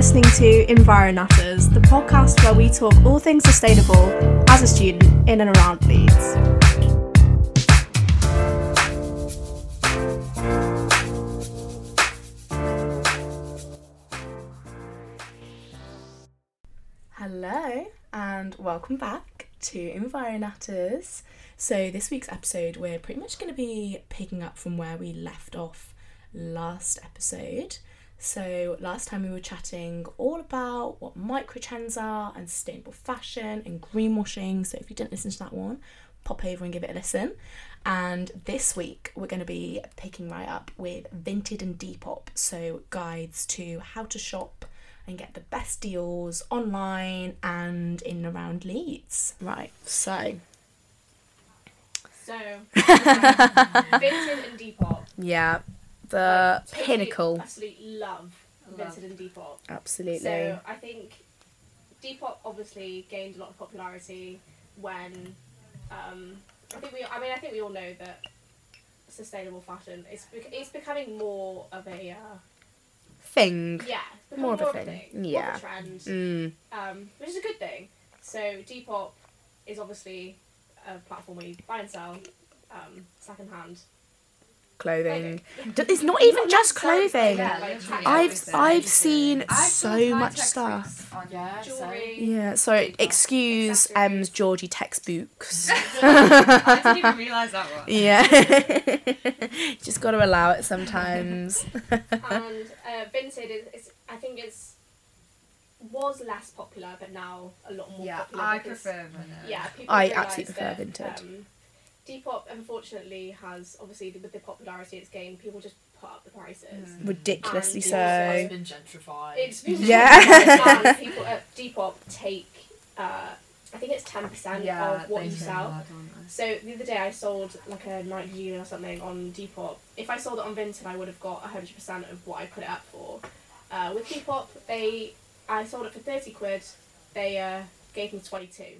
listening to EnviroNatters, the podcast where we talk all things sustainable as a student in and around Leeds. Hello, and welcome back to EnviroNatters. So, this week's episode, we're pretty much going to be picking up from where we left off last episode. So, last time we were chatting all about what microtrends are and sustainable fashion and greenwashing. So, if you didn't listen to that one, pop over and give it a listen. And this week, we're going to be picking right up with Vinted and Depop. So, guides to how to shop and get the best deals online and in and around Leeds. Right, so So, Vinted and Depop. yeah, the Totally, pinnacle. Absolutely love Vinted and Depop. Absolutely. So I think Depop obviously gained a lot of popularity when um, I think we. I mean, I think we all know that sustainable fashion is it's becoming more of a uh, Thing. yeah More of a more thing, more yeah. of a trend, Mm. um, which is a good thing. So Depop is obviously a platform where you buy and sell um, secondhand Clothing. clothing. D- It's not even Not just clothing. Yeah, Yeah, like I've everything. I've seen I've so seen much stuff. On Yeah, yeah, jewellery. Yeah, so excuse Accessories. Em's Georgie textbooks. I didn't even realise that one. yeah. Just got to allow it sometimes. and uh, Vinted is, is I think it's was less popular, but now a lot more Yeah, popular. I because- prefer vanilla. Yeah, people I absolutely prefer that, Vinted. Um, Depop unfortunately has obviously with the popularity it's gained, people just put up the prices. Mm. Ridiculously And so. also- been gentrified. It's been Yeah. and people at Depop take uh, I think it's ten percent Yeah, of what you sell. So the other day I sold like a night jean or something on Depop. If I sold it on Vinted, I would have got hundred percent of what I put it up for. Uh, with Depop, they I sold it for thirty quid. They uh, gave me twenty two.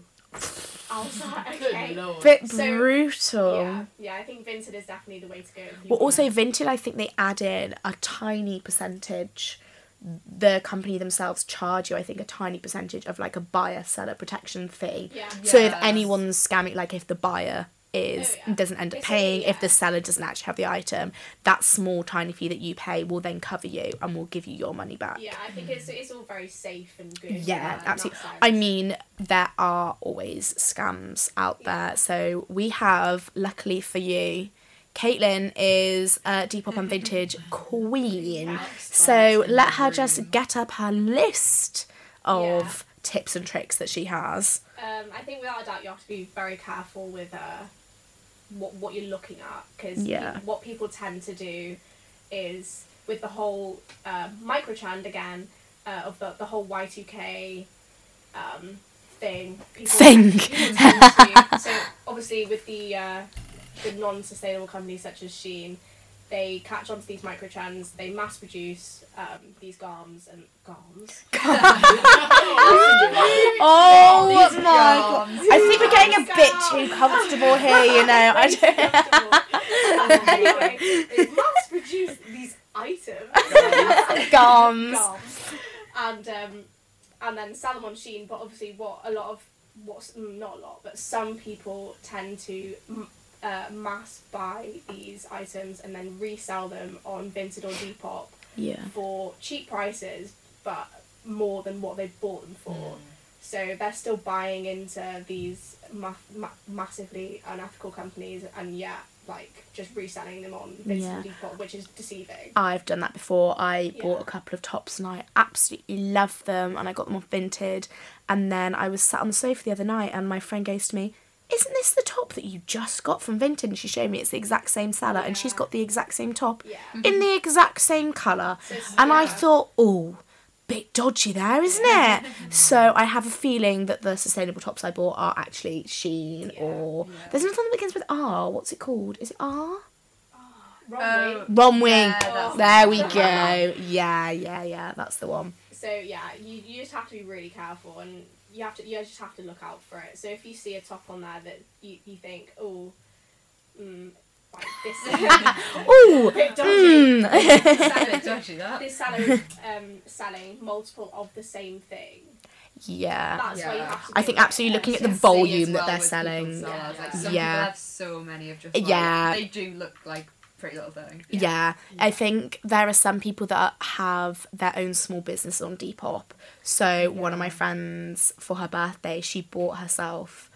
I was like, Good okay. lord. Bit So, brutal. Yeah, yeah. I think Vinted is definitely the way to go. if you Well, want- also Vinted, I think they add in a tiny percentage. The company themselves charge you, I think, a tiny percentage of like a buyer seller protection fee. yeah. So if Yes. anyone's scamming, like if the buyer is Oh, yeah. doesn't end up paying, if the seller doesn't actually have the item, that small tiny fee that you pay will then cover you and will give you your money back. Yeah, I think it's it's all very safe and good. Yeah, absolutely. I mean, there are always scams out there. So we have, luckily for you, Caitlin is a Depop and Vinted queen. So let her just get up her list of tips and tricks that she has. Um, I think without a doubt, you have to be very careful with uh, what what you're looking at because Yeah. what people tend to do is with the whole uh, microtrend again uh, of the the whole Y two K um, thing. People Thing. people tend to, so obviously with the uh, the non-sustainable companies such as Shein. They catch on to these microtrends. They mass produce um, these garms and garms. Oh These my god. I think we're getting a bit too comfortable here, you know. I don't anyway, they mass produce these items. Gums. Gums. And um, and then sell them on Shein. But obviously, what a lot of what's mm, not a lot, but some people tend to uh, mass buy these items and then resell them on Vinted or Depop Yeah. for cheap prices, but more than what they bought them for. So they're still buying into these ma- ma- massively unethical companies, and yet like just reselling them on Vinted Yeah. and Depop, which is deceiving. I've done that before. I bought a couple of tops and I absolutely loved them and I got them off Vinted. And then I was sat on the sofa the other night and my friend goes to me, Isn't this the top that you just got from Vinted? And she showed me it's the exact same seller and she's got the exact same top Yeah. in the exact same colour. So it's- And I thought, oh, bit dodgy there, isn't it? so I have a feeling that the sustainable tops I bought are actually Shein Yeah. or Yeah. there's another one that begins with R. What's it called? Is it R? Wrong way. Ron Wing. Yeah, there we go. Yeah, yeah, yeah. That's the one. So yeah, you, you just have to be really careful, and you have to you just have to look out for it. So if you see a top on there that you, you think, oh, mm, like this. Ooh. bit dodgy. Mm. It's actually that. This seller is um, selling multiple of the same thing. yeah. That's why you Yeah. have to. I think it. absolutely looking at the See as volume that they're selling. sellers, Like some Yeah. have so many of just like, Yeah. they do look like pretty little thing. Yeah. I think there are some people that have their own small business on Depop. So one of my friends, for her birthday, she bought herself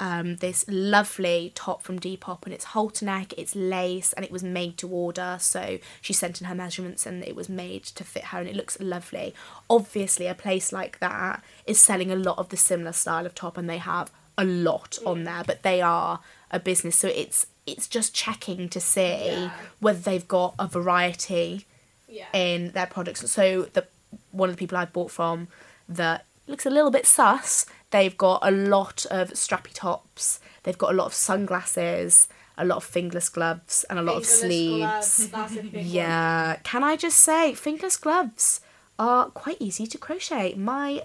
um, this lovely top from Depop, and it's halter neck, it's lace, and it was made to order. So she sent in her measurements, and it was made to fit her, and it looks lovely. Obviously, a place like that is selling a lot of the similar style of top, and they have a lot on there, but they are a business, so it's it's just checking to see Yeah. whether they've got a variety Yeah. in their products. So the one of the people I bought from that looks a little bit sus. They've got a lot of strappy tops. They've got a lot of sunglasses, a lot of fingerless gloves, and a lot of sleeves. gloves, That's one. Yeah. Can I just say, fingerless gloves are quite easy to crochet. My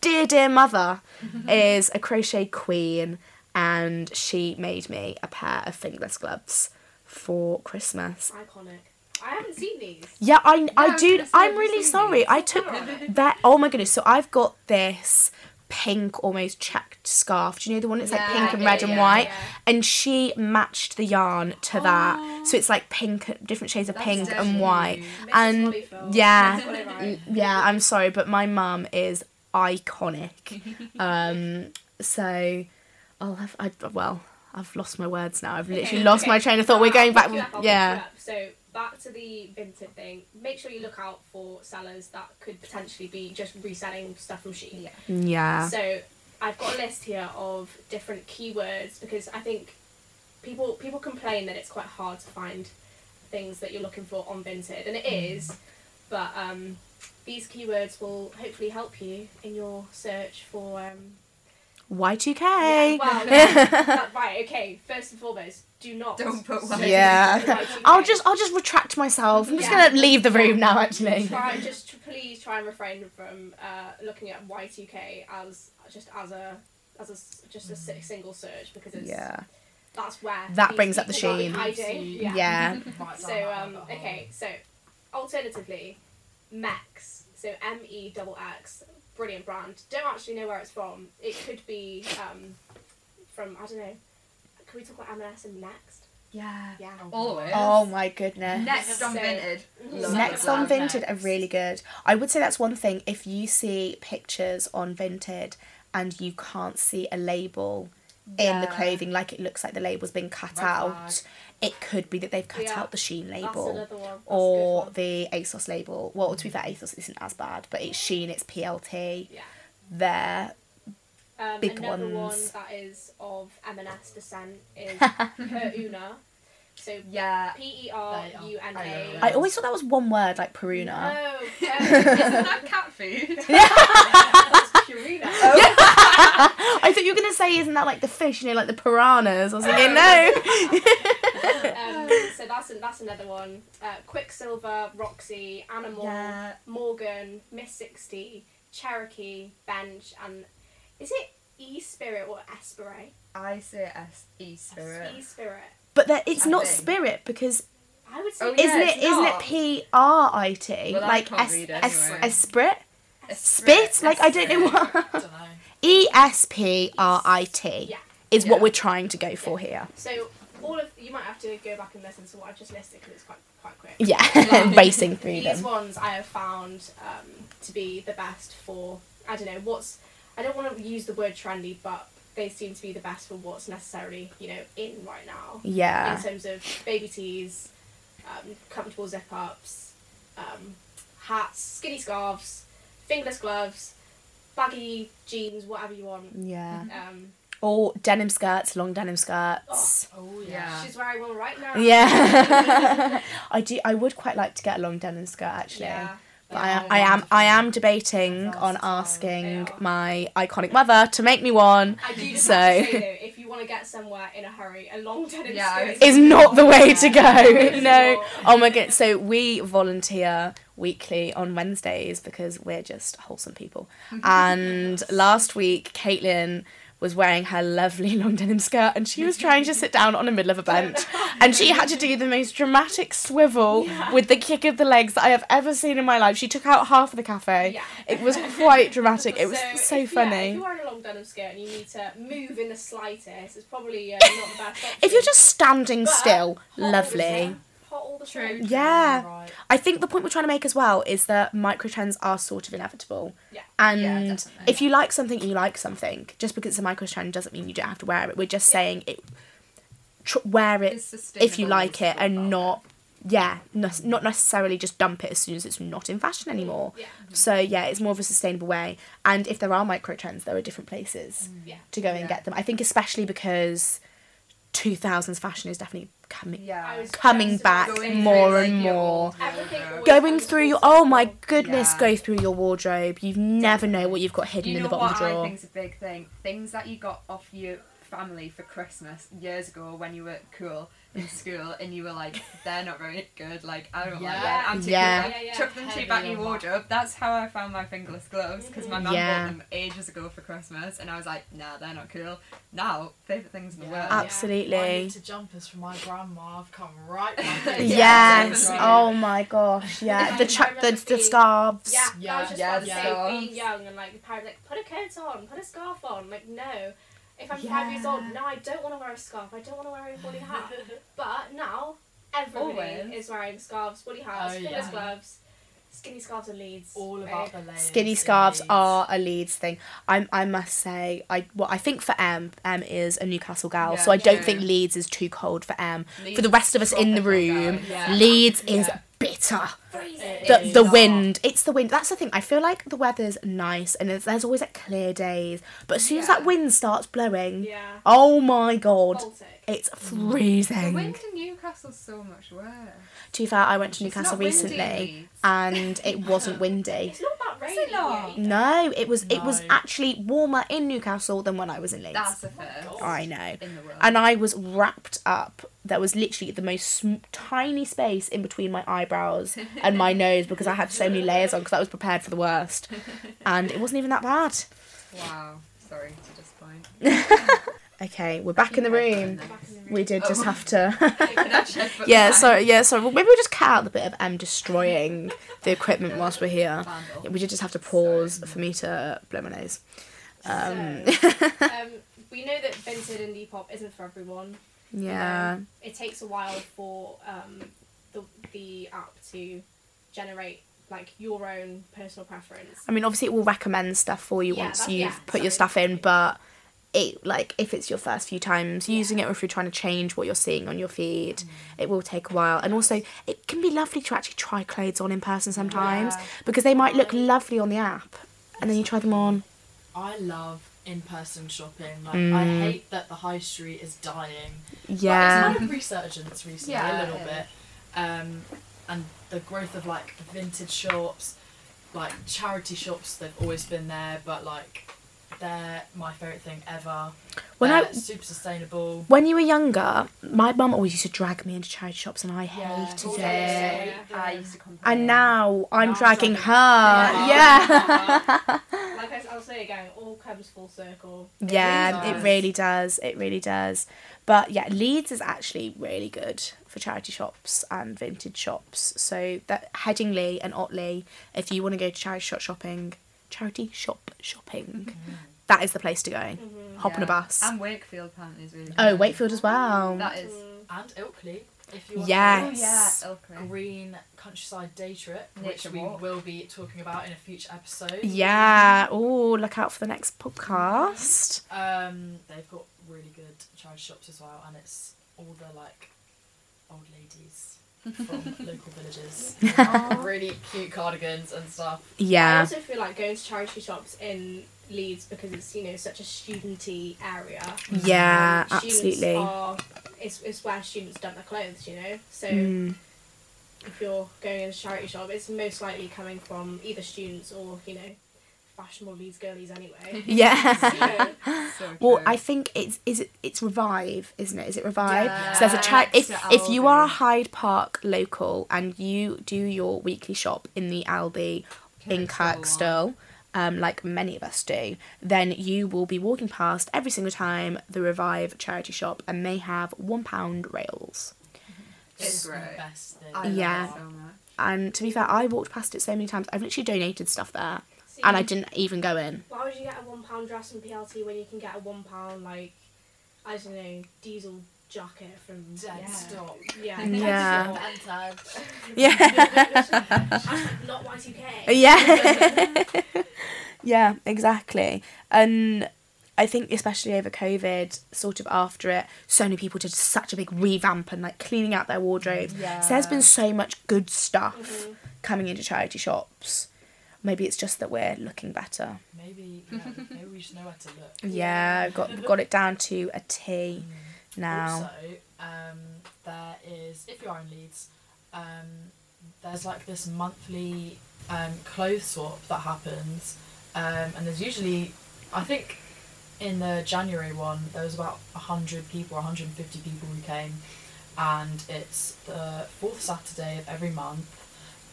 dear, dear mother is a crochet queen, and she made me a pair of fingerless gloves for Christmas. Iconic. I haven't seen these. Yeah, I, I I do. I'm really sorry. these? I took Colour on it. that. Oh my goodness! So I've got this pink, almost checked scarf. Do you know the one that's like pink and yeah, red and white? yeah. And she matched the yarn to that, so it's like pink, different shades of That's pink and white. And yeah, Got it right. yeah. I'm sorry, but my mum is iconic. Um, so I'll have. I well, I've lost my words now. I've literally Okay, lost okay. my train of thought. We're going back. up, Yeah. So back to the Vinted thing. Make sure you look out for sellers that could potentially be just reselling stuff from Shein. Yeah. Yeah. So I've got a list here of different keywords because I think people people complain that it's quite hard to find things that you're looking for on Vinted, and it is. But um, these keywords will hopefully help you in your search for. Um, Y2K. yeah, well, yeah, that- right. Okay. First and foremost, do not. Don't put search Y2K. Yeah. for Y2K. I'll just I'll just retract myself. I'm just Yeah. gonna leave the room now. Actually. try just tr- please try and refrain from uh, looking at Y2K as just as a as a s- just a single search because it's Yeah. that's where That brings up the people are Shein. Yeah. Yeah. So um okay so alternatively Mexx so M E double X brilliant brand don't actually know where it's from it could be um from I don't know can we talk about M&S and Next Yeah. yeah Always. Oh my goodness. Next on So- Vinted. Next that. on Next. Vinted are really good. I would say that's one thing. If you see pictures on Vinted and you can't see a label in the clothing, like it looks like the label's been cut Red out, flag. it could be that they've cut Yeah. out the Shein label. another one That's a good Or the ASOS label. Well, to be fair, ASOS isn't as bad, but it's Shein, it's PLT. yeah There. Um, big another ones. one that is of M&S descent is Per Una. So Yeah. P E R U N I A. know. I always thought that was one word, like Peruna. No, Isn't that cat food? That's Purina. I thought you were gonna say, isn't that like the fish? You know, like the piranhas. I was thinking, no. um, so that's that's another one. Uh, Quiksilver, Roxy, Animal, Yeah. Morgan, Miss Sixty, Cherokee, Bench, and is it E Spirit or Esprit? I say S E Spirit. E Spirit. But that it's I not think. spirit because I would say Oh, isn't it it's isn't it. P R I T Well, like can't es, read es, anyway. esprit Esprit, spit like I don't know Esprit. what don't know. E S P R I T Yeah. is what we're trying to go for here. So all of you might have to go back and listen to what I've just listed because it's quite quite quick. Yeah, racing through These them. ones I have found um, to be the best for I don't know what's I don't want to use the word trendy, but they seem to be the best for what's necessarily you know in right now Yeah. in terms of baby tees, um, comfortable zip ups, um, hats, skinny scarves, fingerless gloves, baggy jeans, whatever you want. yeah. Um, Or denim skirts, long denim skirts. Oh Yeah. yeah. which is where I right now. Yeah, I do. I would quite like to get a long denim skirt actually. Yeah. But I, I am I am debating on asking my iconic mother to make me one. I do just So- have to say though, if you want to get somewhere in a hurry, a long denim Yeah, skirt is not the way to go. No. Oh my god. So we volunteer weekly on Wednesdays because we're just wholesome people. And last week, Caitlin was wearing her lovely long denim skirt and she was trying to sit down on the middle of a bench and she had to do the most dramatic swivel with the kick of the legs that I have ever seen in my life. She took out half of the cafe. Yeah. It was quite dramatic. It was so, if, Yeah, if funny. you're wearing a long denim skirt and you need to move in the slightest, it's probably uh, not the best option. if you're just standing But still, hot all the lovely. Time. Hot all the True. time. Yeah. Right. I think the point we're trying to make as well is that micro trends are sort of inevitable. Yeah. And Yeah, definitely. if you like something, you like something. Just because it's a micro trend doesn't mean you don't have to wear it. We're just Yeah. saying it. Tr- wear it if you like it and not yeah no, not necessarily just dump it as soon as it's not in fashion anymore Yeah. so yeah it's more of a sustainable way and if there are micro trends there are different places Yeah. to go and Yeah. get them i think especially because 2000s fashion is definitely coming Yeah. coming back about to Going say, more and more old Everything wardrobe. always going through your oh my goodness Yeah. go through your wardrobe you never know what you've got hidden You in the bottom what of the I think's a big thing? Things that you got off your family for Christmas years ago when you were cool in school and you were like, they're not very good, like, I don't like Yeah. them. I'm too Yeah. cool. Yeah, yeah. Chuck them to Heavy back in on your that. wardrobe. That's how I found my fingerless gloves because my mum Yeah. bought them ages ago for Christmas and I was like, nah, they're not cool. Now, favourite things in the Yeah. world. Ab- absolutely Winter jumpers from my grandma have come right back. yes oh my gosh yeah the cha- the, remember the being- scarves Yeah, Yeah. I was just Yeah, about to say, being young and like the parents like, put a coat on, put a scarf on. Like, no. If I'm five years old, Yeah. no, I don't want to wear a scarf. I don't want to wear a woolly hat. But now, everybody Always. is wearing scarves, woolly hats, Oh, finless yeah. gloves, skinny scarves and leads. All babe. about the layers. skinny scarves leads. are a Leeds thing. I I must say I what I think for M M is a Newcastle gal, Yeah, so I don't think Leeds is too cold for M. Leeds for the rest of us in the room, guys. Yeah. Leeds is Yeah. Bitter. It The the wind, it's the wind. That's the thing. I feel like the weather's nice and there's, there's always like clear days, but as soon as that wind starts blowing, Yeah. oh my god, Baltic. It's mm. The freezing. wind in Newcastle's so much worse. To be fair, I went to It's Newcastle not windy, recently Leeds. and it wasn't windy. It's not that rainy. it not? No, it was it was actually warmer in Newcastle than when I was in Leeds. That's the first God. I know. in the world. And I was wrapped up. There was literally the most sm- tiny space in between my eyebrows and my nose because I had so many layers on because I was prepared for the worst. And it wasn't even that bad. Wow. Sorry to disappoint. Okay, we're back in the room. Back in the room. We did just Oh. have to. Can I check for yeah, sorry. Yeah, sorry. Well, maybe we'll just cut out the bit of M destroying the equipment whilst we're here. Vandal. We did just have to pause for me to blow my nose. Um, So, um, we know that Vinted and Depop isn't for everyone. yeah. know. It takes a while for um, the, the app to generate like your own personal preference. I mean, obviously, it will recommend stuff for you Yeah, once you've yeah, put your stuff in, but it like if it's your first few times using it, or if you're trying to change what you're seeing on your feed, Mm. it will take a while. And also, it can be lovely to actually try clothes on in person sometimes Yeah. because they might look lovely on the app, and then you try them on. I love in-person shopping. Like Mm. I hate that the high street is dying. But Yeah, it's had a resurgence recently Yeah, a little it bit, um, and the growth of like vintage shops, like charity shops. They've always been there, but like they're my favorite thing ever. When They're I- super sustainable. when you were younger, my mum always used to drag me into charity shops, and I Yeah. hated Yeah. it. Yeah. I used to complain. And now I'm Now I'm dragging dragging- her. Yeah. yeah. Like I, I'll say again, all comes full circle. Yeah, really it really does. It really does. But yeah, Leeds is actually really good for charity shops and vintage shops. So that Headingley and Otley, if you want to go to charity shop shopping, charity shop shopping, that is the place to go. Mhm. Hop on a bus. And Wakefield apparently is really good. Oh, Wakefield as well. That is. Mm. And Ilkley, if you want Yes. Oh yeah, a Ilkley. green countryside day trip, Nature which we walk. will be talking about in a future episode. Yeah. Oh, look out for the next podcast. Um, they've got really good charity shops as well, and it's all the like old ladies from local villages. Really cute cardigans and stuff. Yeah. I also feel like going to charity shops in Leeds because it's you know such a studenty area. Yeah, Um, absolutely. Are, it's, it's where students dump their clothes, you know. So Mm. if you're going in a charity shop, it's most likely coming from either students or you know fashionable Leeds girlies anyway. Yeah. So, So Well. I think it's is it it's Revive, isn't it? Is it Revive? Yeah. So there's a charity. If Next to if you are a Hyde Park local and you do your weekly shop in the Aldi in Kirkstall Kirkstall, um, like many of us do, then you will be walking past every single time the Revive charity shop and they have one pound rails. It's the great. best thing. I love Yeah. it so much. And to be fair, I walked past it so many times. I've literally donated stuff there, See, and I didn't even go in. Why would you get a one pound dress from PLT when you can get a one pound like I don't know diesel jacket from Dead Yeah. stop. yeah Yeah. And tagged. Yeah. Hashtag not Y two K. yeah. yeah, exactly. And I think especially over COVID, sort of after it, so many people did such a big revamp and like cleaning out their wardrobes. Yeah. So there's been so much good stuff Mhm. coming into charity shops. Maybe it's just that we're looking better. Maybe, yeah, maybe we just know where to look. Yeah, got got it down to a T now. Also, um, there is, if you are in Leeds, um, there's like this monthly um, clothes swap that happens. Um, and there's usually, I think in the January one, there was about 100 people, 150 people who came. And it's the fourth Saturday of every month.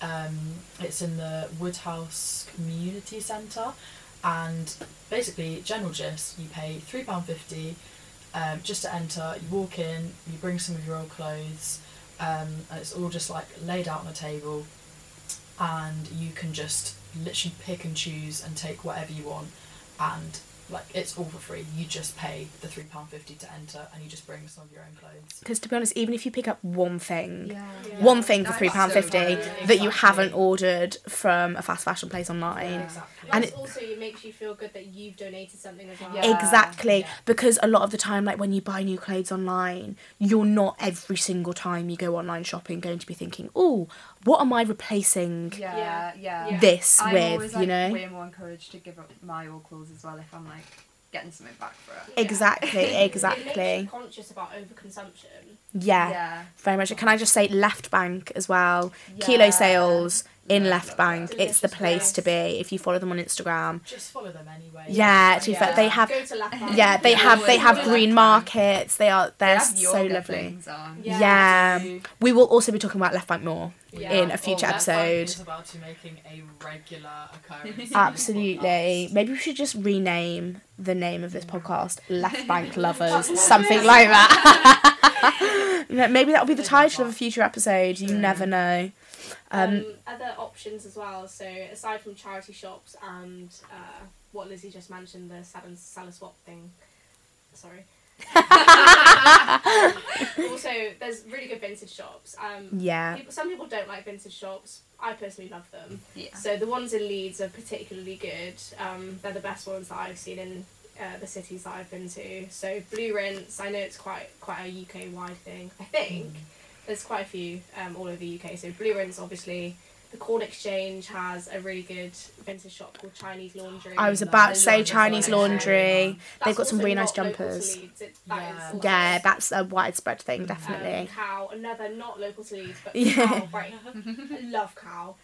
Um, it's in the Woodhouse Community Centre. And basically, general gist, you pay £3.50 um, just to enter. You walk in, you bring some of your old clothes, um, and it's all just like laid out on a table, and you can just literally pick and choose and take whatever you want, and like it's all for free. You just pay the three pound fifty to enter, and you just bring some of your own clothes. Because to be honest, even if you pick up one thing, Yeah. Yeah. one thing for That's three pound fifty so good. that you haven't ordered from a fast fashion place online. Yeah. Exactly. And And it- also it makes you feel good that you've donated something as well. Yeah. Exactly, Yeah. because a lot of the time, like when you buy new clothes online, you're not every single time you go online shopping going to be thinking, "Oh, what am I replacing Yeah, Yeah. yeah. Yeah. this I'm with?" always, you like, know? way more encouraged to give up my old clothes as well if I'm like getting something back for it. Yeah. Exactly, It you exactly. conscious about overconsumption. Yeah, Yeah. very much. Can I just say Left Bank as well? Yeah. Kilo sales in Left Bank. It's the place to be if you follow them on Instagram. just follow them anyway. Yeah, to be fair, they have. Go to Left Bank. Yeah, they have. They have green markets. They are. They They're so lovely. Yeah. We will also be talking about Left Bank more in a future Well, Left Bank episode. is about to making a regular occurrence. Absolutely. Maybe we should just rename the name of this podcast Left Bank Lovers, something like that. Maybe that'll be the title of a future episode. You never know. Um, Um, other options as well. So aside from charity shops and uh, what Lizzie just mentioned, the Saturn Seller Swap thing. Sorry. also, there's really good vintage shops. Um, yeah. people, some people don't like vintage shops. I personally love them. Yeah. So the ones in Leeds are particularly good. Um, they're the best ones that I've seen in uh, the cities that I've been to. So Blue Rinse, I know it's quite quite a UK wide thing. I think there's quite a few um, all over the UK. So Blue Rinse, obviously. The Corn Exchange has a really good vintage shop called Chinese Laundry. I was about to say Chinese this laundry. one. They've got some really nice not local to jumpers. It, that Yeah. is Yeah, that's a widespread thing, um, definitely. Cow, another not local to Leeds, but Yeah. Cow, right. I love Cow.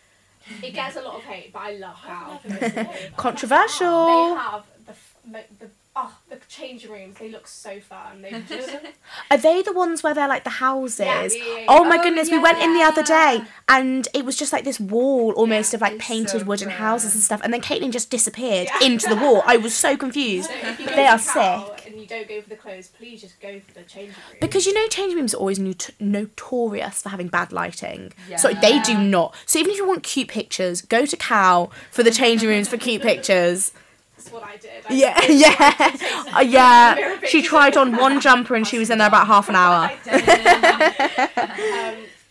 It gets a lot of hate, but I love Cow. I've never been personally. there. Controversial. They have the, f- the oh the change rooms. They look so fun. They just Are they the ones where they're like the houses? Yeah, yeah, yeah, yeah. Oh my Oh, goodness, we went in the other day and it was just like this wall almost Yeah, of like painted so wooden good. houses and stuff. And then Caitlin just disappeared Yeah. into the wall. I was so confused. So if you go They are Cow sick. And you don't go for the clothes, please just go for the change room. Because you know, change rooms are always not- notorious for having bad lighting. So they Yeah. do not. So even if you want cute pictures, go to Cow for the changing rooms for cute pictures. That's what I did. I Yeah, just- yeah. Uh, yeah. She tried on one jumper and she was in there about half an hour. um,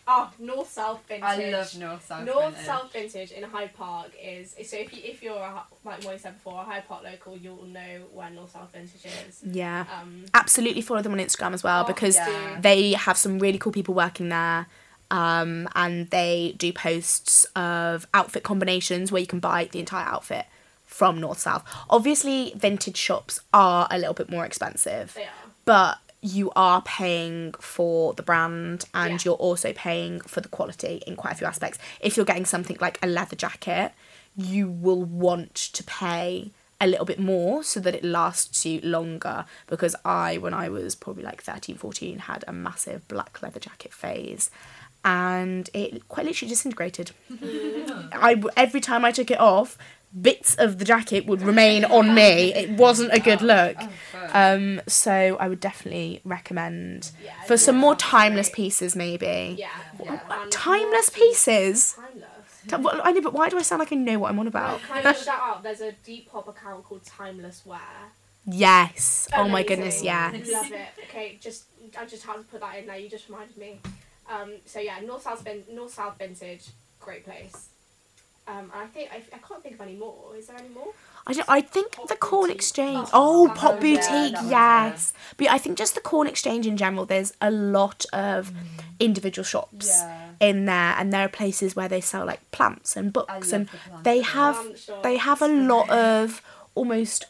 oh, North South Vintage. I love North South. North Vintage. South Vintage in Hyde Park is so if you if you're a, like Molly said before a Hyde Park local you'll know where North South Vintage is. Yeah. Um, Absolutely follow them on Instagram as well Oh, because yeah. they have some really cool people working there. Um, and they do posts of outfit combinations where you can buy the entire outfit from North South. Obviously, vintage shops are a little bit more expensive, they are. but you are paying for the brand and Yeah. you're also paying for the quality in quite a few aspects. If you're getting something like a leather jacket, you will want to pay a little bit more so that it lasts you longer because I when I was probably like 13 14 had a massive black leather jacket phase and it quite literally disintegrated. I every time I took it off, bits of the jacket would remain on me. It wasn't a good look. Oh. Um, so I would definitely recommend for some more timeless pieces, maybe. Yeah. Timeless pieces. Timeless. Well, I know, but why do I sound like I know what I'm on about? Can I shout out? There's a Depop account called Timeless Wear. Yes. Oh my goodness, yeah. Love it. Okay, just I just had to put that in there. You just reminded me. Um, so yeah, North South North South Vintage, great place. Um, I think I, I can't think of any more. Is there any more? I don't. I think Pop the Corn Boutique. Exchange. Oh, Oh, Pop oh, yeah, Boutique. that yes. But I think just the Corn Exchange in general. There's a lot of Mm. individual shops yeah. in there, and there are places where they sell like plants and books, and the they have they have a lot of almost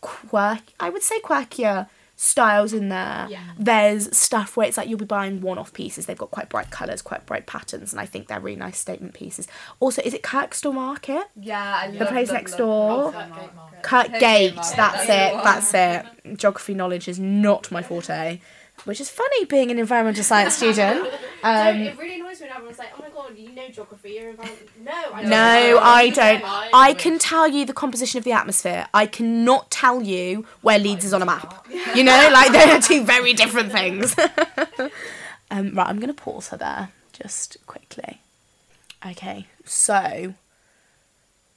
quirk. I would say quirkier styles in there. Yeah. There's stuff where it's like you'll be buying one-off pieces. They've got quite bright colours, quite bright patterns, and I think they're really nice statement pieces. Also, is it Kirkstall Market? Yeah, I The place love, next love door. Kirkgate Kirkgate Kirk Kirkgate Gate, that's it, that's it. Geography knowledge is not my forte, which is funny being an environmental science student. Um, it really annoys me when everyone's like, "Oh my god, you know geography, you're environment." No, I don't. no, I don't. I can tell you the composition of the atmosphere. I cannot tell you where Leeds is on a map. You know, like they're two very different things. um, right, I'm going to pause her there just quickly. Okay, so,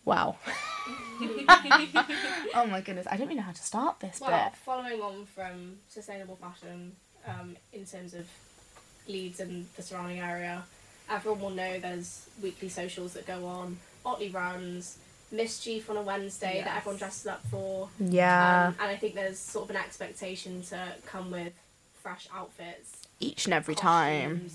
wow. oh my goodness, I don't even know how to start this Well, bit. following on from sustainable fashion, um, in terms of Leeds and the surrounding area, everyone will know there's weekly socials that go on, Otley runs, mischief on a Wednesday that everyone dresses up for. Yeah, Um, and I think there's sort of an expectation to come with fresh outfits. each and every time.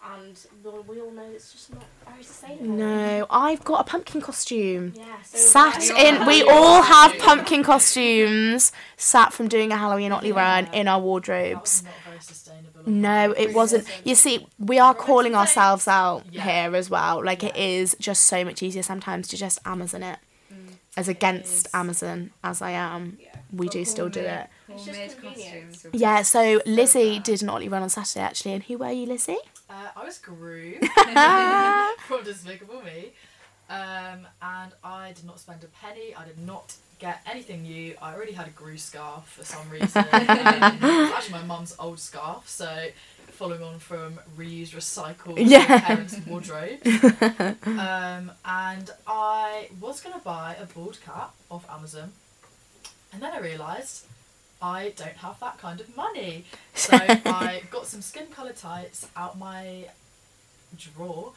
Costumes, And we we all know it's just not very sustainable. No, I've got a pumpkin costume. Yeah, so Sat We in, we all have pumpkin costumes. Sat from doing a Halloween Otley run in our That wardrobes. was not very sustainable. No, it wasn't. wasn't. You see, we are calling ourselves out Yeah. here as well. Like it Yeah. is just so much easier sometimes to just Amazon it. Mm. As against is. Amazon as I am, Yeah. we But do still do it. It's just convenient. costumes would be Yeah, so Lizzie bad. did an Otley run on Saturday actually, and who were you, Lizzie? Uh, I was Gru Ah. from Despicable Me, um, and I did not spend a penny. I did not get anything new. I already had a Gru scarf for some reason. it was actually my mum's old scarf, so following on from reused, recycled Yeah. parents' wardrobe. um, and I was gonna buy a bald cap off Amazon, and then I realised. I don't have that kind of money. So I got some skin colour tights out my drawer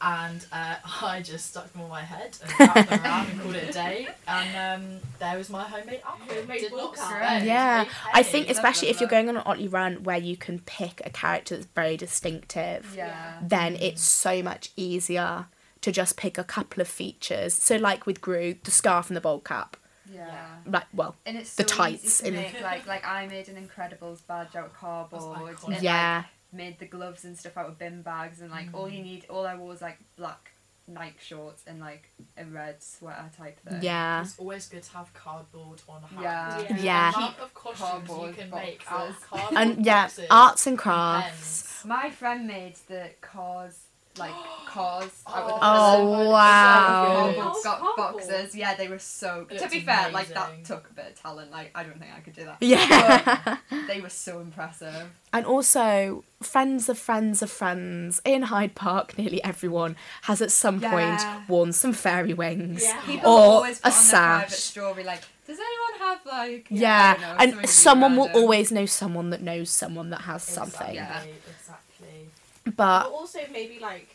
and uh, I just stuck them on my head and wrapped them around and called it a day. And um, there was my homemade outfit. Homemade Did ball not cap. spend Yeah, I think especially if you're going on an Otley run where you can pick a character that's very distinctive. Yeah. then it's so much easier to just pick a couple of features. So, like with Gru, the scarf and the bowl cap. Yeah. Like, well, And it's The tights easy to in- make like like I made an Incredibles badge out of cardboard. and, yeah, Like, made the gloves and stuff out of bin bags and like all you mm. need all I wore was like black Nike shorts and like a red sweater type thing. yeah, It's always good to have cardboard on hand. Yeah. Yeah. Yeah. The amount of costumes Cardboard you can make out of cardboard and yeah, arts and and crafts. pens. My friend made the cars like cars out of the Oh, colour. Oh, wow. So Oh, got cardboard. boxes. Yeah, they were so. It to looks be fair, like that amazing. took a bit of talent. Like I don't think I could do that. Yeah, They were so impressive. and also friends of friends of friends in Hyde Park. Nearly everyone has at some Yeah. point worn some fairy wings. Yeah. People Or always a put on their private sash. story like, does anyone have like? Yeah, I don't know, and someone will random." always know someone that knows someone that has something. Exactly, Yeah. exactly. But But also maybe like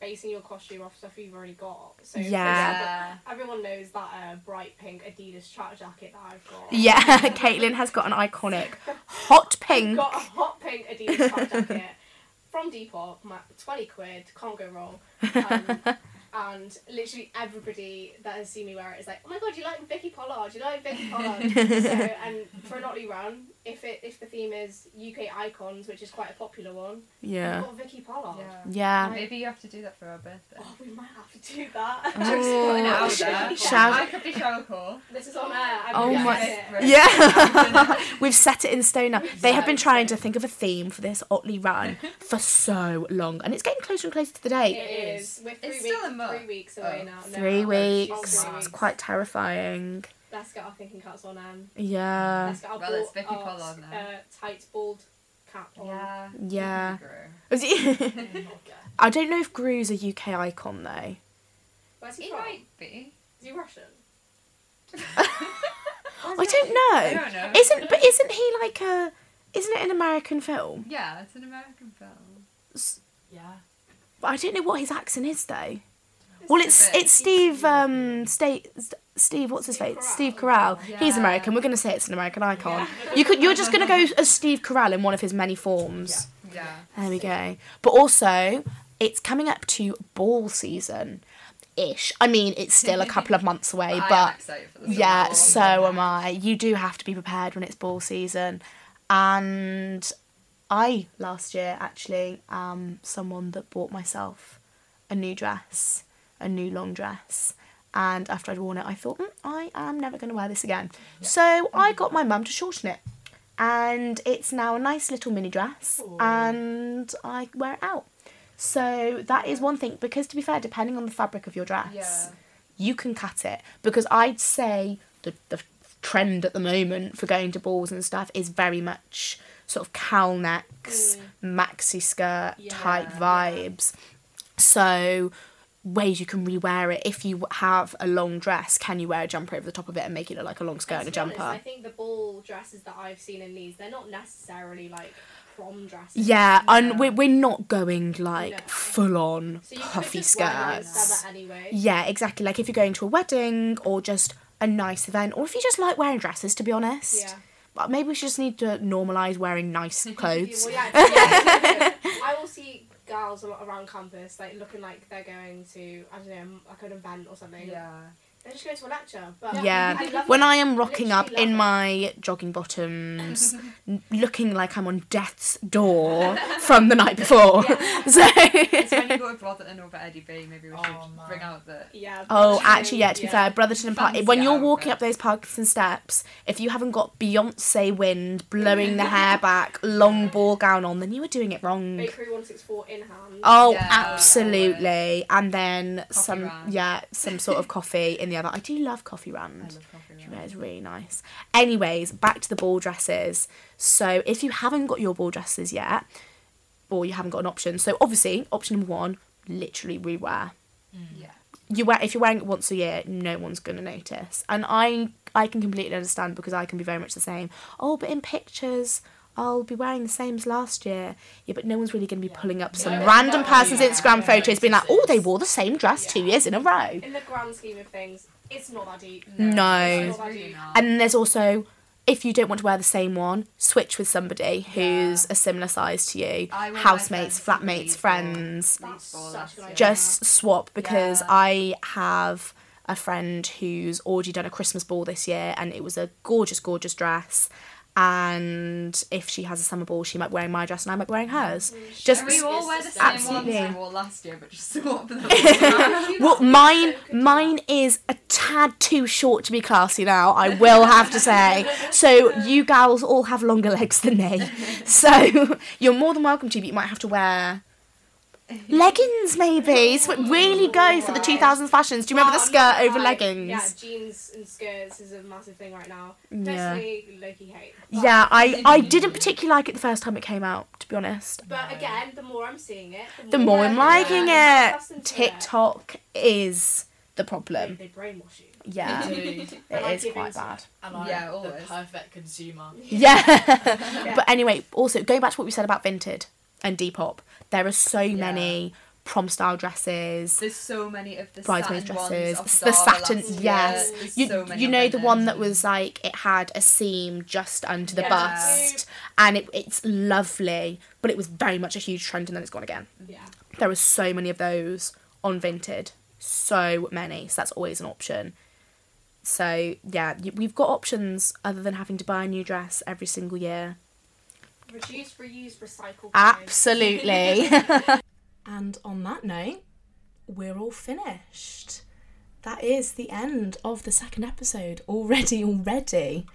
basing your costume off stuff you've already got. So Yeah. example, Yeah. everyone knows that uh, bright pink Adidas track jacket that I've got. yeah, Caitlin has got an iconic hot I've pink. got a hot pink Adidas track jacket from Depop, my twenty quid, can't go wrong. Um, and literally everybody that has seen me wear it is like, oh my god, you like Vicky Pollard? You like Vicky Pollard? so, and for an Otley run, if it if the theme is UK icons, which is quite a popular one, Yeah. we've got Vicky Pollard. Yeah. Maybe you have to do that for our birthday. Oh, we might have to do that. Oh. Just putting it out there. Shall- I could be shower call. This is on air. I'm Oh my- Yeah. We've set it in stone now. They have been trying to think of a theme for this Otley run for so long, and it's getting closer and closer to the date. It is. We're three It's weeks, still a month. three weeks away Oh. now. Three no, weeks. oh, three It's quite terrifying. Let's get our thinking caps on. Um, Yeah. let's get our, Well, bald, it's Vicky our, Pollard now. Uh, tight bald cap on. Yeah. Yeah. Gru. I don't know if Gru's a UK icon though. Where's he He from? might be. Is he Russian? I don't know. I know. don't know. Isn't but isn't he like a? Isn't it an American film? Yeah, it's an American film. S- Yeah. But I don't know what his accent is though. It's Well, it's it's Steve um State Steve what's his face. Steve Carell. He's American. We're gonna say it's an American icon. You could you're just gonna go as Steve Carell in one of his many forms. Yeah. There we go. But also, it's coming up to ball season, ish. I mean, it's still a couple of months away, but the yeah, film. so am I. You do have to be prepared when it's ball season, and I last year actually am someone that bought myself a new dress, a new long dress. And after I'd worn it, I thought, mm, I am never going to wear this again. So I got my mum to shorten it. And it's now a nice little mini dress. And I wear it out. So that is one thing. Because to be fair, depending on the fabric of your dress, Yeah. you can cut it because I'd say the the trend at the moment for going to balls and stuff is very much sort of cowl necks, maxi skirt type Yeah. vibes. So ways you can rewear it if you have a long dress can you wear a jumper over the top of it and make it look like a long skirt and, And a jumper honest, I think the ball dresses that I've seen in these, they're not necessarily like prom dresses. yeah Yeah. and we're, we're not going like No. full on So puffy just wear them skirts anyway. Yeah, exactly. Like if you're going to a wedding or just a nice event, or if you just like wearing dresses, to be honest. Yeah. But maybe we should just need to normalise wearing nice clothes. Well, yeah, yeah. I will see girls a lot around campus, like looking like they're going to, I don't know, like an event or something. Yeah. They're just going to a lecture. But Yeah. I When. I am rocking up in it. my jogging bottoms, looking like I'm on death's door from the night before. So. It's when you go to Brotherton over Eddie B, maybe we should Oh, bring out the. Yeah. Oh, Brotherton, actually, yeah. To be yeah. fair, Brotherton and Park. When you're walking up those Parkinson steps, if you haven't got Beyonce wind blowing the hair back, long ball gown on, then you were doing it wrong. Bakery 164 in hand. Oh, Yeah, absolutely. And then Coffee some, run. yeah, some sort of coffee in the other. I do love coffee I love coffee You know, it's really nice. Anyways, back to the ball dresses. So if you haven't got your ball dresses yet, or you haven't got an option, so obviously option number one, literally rewear. Mm. Yeah. You wear if you're wearing it once a year, no one's gonna notice. And I I can completely understand because I can be very much the same. Oh, but in pictures. I'll be wearing the same as last year. Yeah, but no one's really going to be Yeah. pulling up some Yeah, random person's Yeah. Instagram photos being like, oh, they wore the same dress two years in a row. In the grand scheme of things, it's not that deep. No. It's really not. And there's also, if you don't want to wear the same one, switch with somebody who's a similar size to you. I wore my Housemates, flatmates, friends. Leeds That's ball such last a good year. idea. Just swap because Yeah. I have a friend who's already done a Christmas ball this year and it was a gorgeous, gorgeous dress. And if she has a summer ball, she might be wearing my dress and I might be wearing hers. Just And we all wear the same Absolutely. ones we wore last year, but just swap them. Well, mine mine is a tad too short to be classy now. I will have to say. So you gals all have longer legs than me. So you're more than welcome to, but you might have to wear leggings maybe. So really go for the 2000s fashions. Do you remember the skirt um, over gonna leggings? Yeah, jeans and skirts is a massive thing right now. Yeah. Personally, Loki hate. Yeah, I, I didn't particularly like it the first time it came out, to be honest. But again, the more I'm seeing it, The more I'm liking Yeah. it. TikTok is the problem. they brainwash you. Yeah, Dude. it I like is giving quite bad. And I'm Yeah, the perfect consumer. Yeah. but anyway, also going back to what we said about Vinted and Depop, there are so Yeah. many prom style dresses. There's so many of the Bridesmaids satin dresses, ones the satin, yes. You, so many you know the one that was like it had a seam just under the Yeah. bust, and it, it's lovely, but it was very much a huge trend, and then it's gone again. Yeah. There are so many of those on Vinted, so many. So that's always an option. So yeah, we've got options other than having to buy a new dress every single year. Reduce, reuse, recycle. Absolutely. and on that note, we're all finished. That is the end of the second episode already. Already,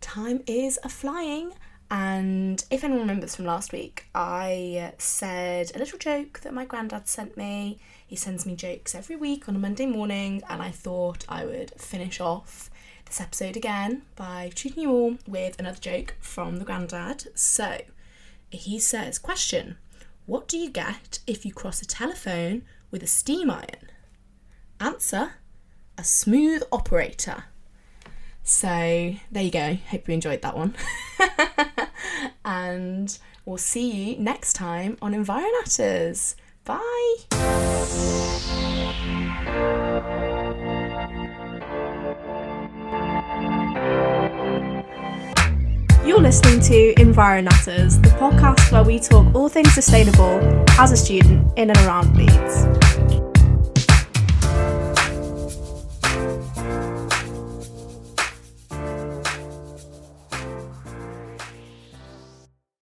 time is a flying. And if anyone remembers from last week, I said a little joke that my granddad sent me. He sends me jokes every week on a Monday morning, and I thought I would finish off this episode again by treating you all with another joke from the granddad. So he says, Question What do you get if you cross a telephone with a steam iron? Answer A smooth operator. So there you go. Hope you enjoyed that one. and we'll see you next time on EnviroNatters. Bye. You're listening to Environatters, the podcast where we talk all things sustainable as a student in and around Leeds.